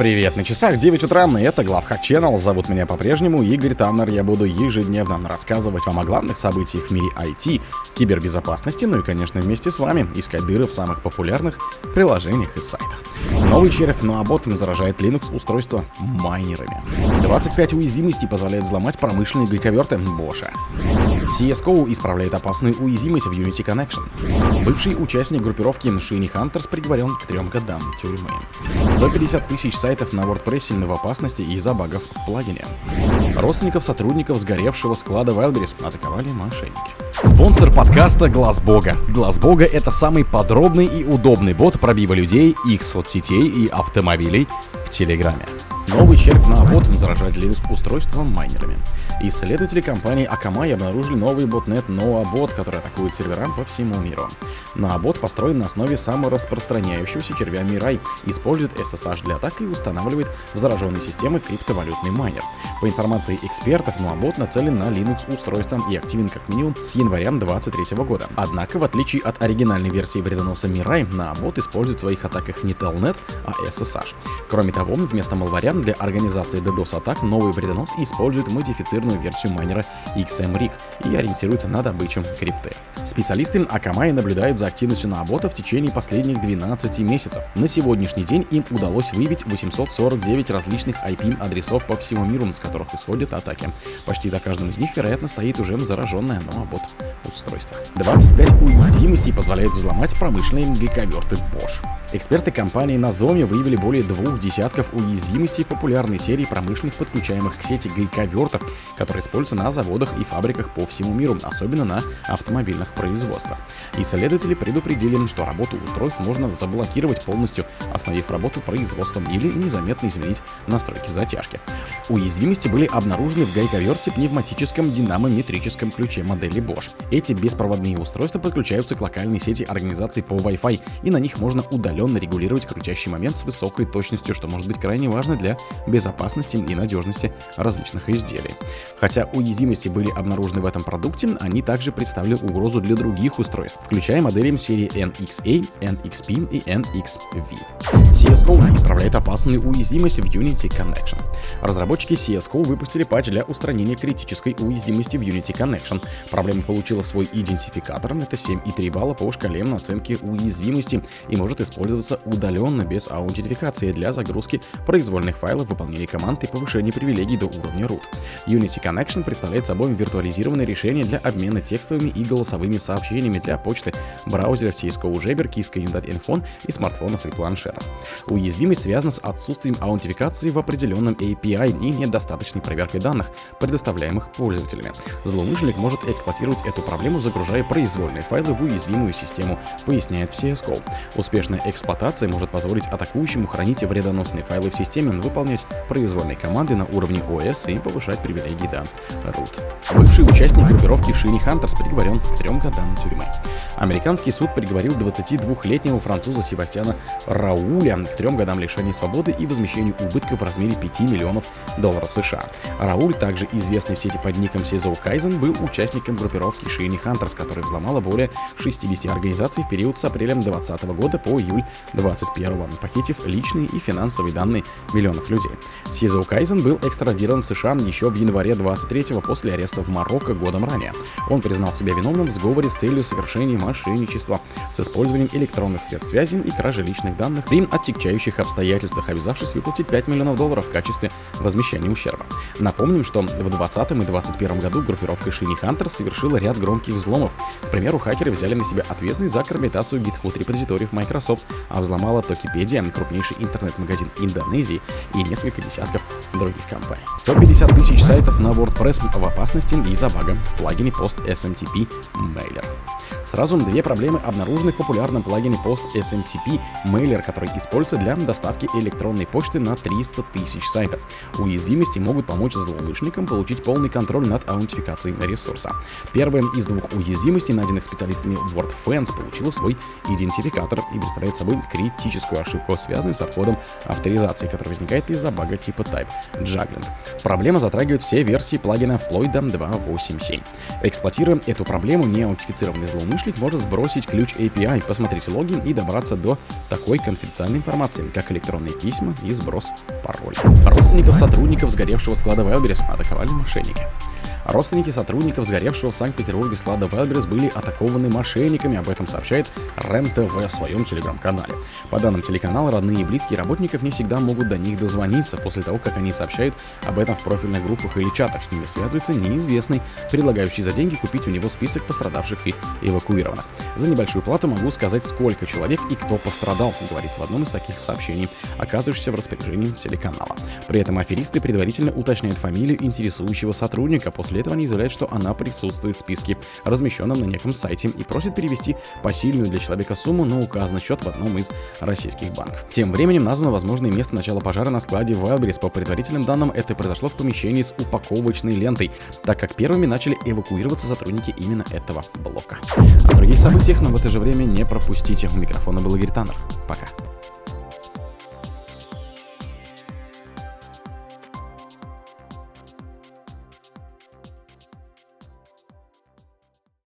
Привет, на часах 9 утра, и это Главхак Channel. Зовут меня по-прежнему Игорь Таннер. Я буду ежедневно рассказывать вам о главных событиях в мире IT, кибербезопасности, ну и, конечно, вместе с вами искать дыры в самых популярных приложениях и сайтах. Новый червь Noabot заражает Linux устройства майнерами. 25 уязвимостей позволяют взломать промышленные гайковерты Bosch. CSGO исправляет опасную уязвимость в Unity Connection. Бывший участник группировки Шини Хантерс приговорен к трем годам тюрьмы. 150 тысяч сайтов на WordPress в опасности из-за багов в плагине. Родственников сотрудников сгоревшего склада Wildberries атаковали мошенники. Спонсор подкаста Глаз Бога. Глаз Бога это самый подробный и удобный бот пробива людей, их соцсетей и автомобилей в Телеграме. Новый червь на бот заражает Linux устройства майнерами. Исследователи компании Akamai обнаружили новый ботнет NoaBot, который атакует сервера по всему миру. NoaBot построен на основе самораспространяющегося червя Mirai, использует SSH для атак и устанавливает в зараженной системы криптовалютный майнер. По информации экспертов, NoaBot нацелен на Linux устройства и активен как минимум с января 2023 года. Однако, в отличие от оригинальной версии вредоноса Mirai, NoaBot использует в своих атаках не Telnet, а SSH. Кроме того, вместо малваря для организации DDoS-атак новый вредонос использует модифицированную версию майнера XMRig и ориентируется на добычу крипты. Специалисты Akamai наблюдают за активностью на бота в течение последних 12 месяцев. На сегодняшний день им удалось выявить 849 различных IP-адресов по всему миру, с которых исходят атаки. Почти за каждым из них, вероятно, стоит уже зараженное NoAbot устройство. 25 уязвимостей позволяют взломать промышленные гиковерты Bosch. Эксперты компании Nozomi выявили более двух десятков уязвимостей в популярной серии промышленных подключаемых к сети гайковертов, которые используются на заводах и фабриках по всему миру, особенно на автомобильных производствах. Исследователи предупредили, что работу устройств можно заблокировать полностью, остановив работу производством или незаметно изменить настройки затяжки. Уязвимости были обнаружены в гайковерте пневматическом динамометрическом ключе модели Bosch. Эти беспроводные устройства подключаются к локальной сети организации по Wi-Fi, и на них можно удаленно удаленно регулировать крутящий момент с высокой точностью, что может быть крайне важно для безопасности и надежности различных изделий. Хотя уязвимости были обнаружены в этом продукте, они также представляют угрозу для других устройств, включая модели серии NXA, NXP и NXV. CSGO исправляет опасную уязвимость в Unity Connection. Разработчики CSGO выпустили патч для устранения критической уязвимости в Unity Connection. Проблема получила свой идентификатор, это 7,3 балла по шкале оценки уязвимости и может использоваться использоваться удаленно без аутентификации для загрузки произвольных файлов, выполнения команд и повышения привилегий до уровня root. Unity Connection представляет собой виртуализированное решение для обмена текстовыми и голосовыми сообщениями для почты, браузеров CSGO Jabber, Kiska.info и смартфонов и планшетов. Уязвимость связана с отсутствием аутентификации в определенном API и недостаточной проверкой данных, предоставляемых пользователями. Злоумышленник может эксплуатировать эту проблему, загружая произвольные файлы в уязвимую систему, поясняет в CSGO. Успешная эксплуатация может позволить атакующему хранить вредоносные файлы в системе, выполнять произвольные команды на уровне OS и повышать привилегии до root. Бывший участник группировки Шини Хантерс приговорен к трем годам тюрьмы. Американский суд приговорил 22-летнего француза Себастьяна Рауля к трем годам лишения свободы и возмещению убытков в размере 5 миллионов долларов США. Рауль, также известный в сети под ником Сизо Кайзен, был участником группировки Шини Хантерс, которая взломала более 60 организаций в период с апреля 2020 года по июль 2021, похитив личные и финансовые данные миллионов людей. Сизо Кайзен был экстрадирован в США еще в январе 23 после ареста в Марокко годом ранее. Он признал себя виновным в сговоре с целью совершения мошенничества с использованием электронных средств связи и кражи личных данных при отягчающих обстоятельствах, обязавшись выплатить 5 миллионов долларов в качестве возмещения ущерба. Напомним, что в 2020 и 2021 году группировка Шини Хантер совершила ряд громких взломов. К примеру, хакеры взяли на себя ответственность за компрометацию GitHub репозиториев Microsoft, а взломала Токипедия, крупнейший интернет-магазин Индонезии и несколько десятков других компаний. 150 тысяч сайтов на WordPress в опасности из-за бага в плагине Post SMTP Mailer. Сразу две проблемы обнаружены в популярном плагине Post SMTP Mailer, который используется для доставки электронной почты на 300 тысяч сайтов. Уязвимости могут помочь злоумышленникам получить полный контроль над аутентификацией ресурса. Первая из двух уязвимостей, найденных специалистами WordFence, получила свой идентификатор и представляет собой критическую ошибку, связанную с отходом авторизации, которая возникает из-за бага типа Type Juggling. Проблема затрагивает все версии плагина вплоть до 2.8.7. Эксплуатируя эту проблему, неаутентифицированный злоумышленник может сбросить ключ API, посмотреть логин и добраться до такой конфиденциальной информации, как электронные письма и сброс пароля. Родственников сотрудников сгоревшего склада Wildberries атаковали мошенники. Родственники сотрудников сгоревшего в Санкт-Петербурге склада Wildberries были атакованы мошенниками, об этом сообщает РЕН-ТВ в своем телеграм-канале. По данным телеканала, родные и близкие работников не всегда могут до них дозвониться после того, как они сообщают об этом в профильных группах или чатах. С ними связывается неизвестный, предлагающий за деньги купить у него список пострадавших и эвакуированных. За небольшую плату могу сказать, сколько человек и кто пострадал, говорится в одном из таких сообщений, оказывающихся в распоряжении телеканала. При этом аферисты предварительно уточняют фамилию интересующего сотрудника, после этого они заявляют, что она присутствует в списке, размещенном на неком сайте, и просят перевести посильную для человека сумму на указанный счет в одном из российских банков. Тем временем названо возможное место начала пожара на складе Wildberries. По предварительным данным, это произошло в помещении с упаковочной лентой, так как первыми начали эвакуироваться сотрудники именно этого блока. О других событиях, но в это же время не пропустите. У микрофона был Игорь Таннер. Пока.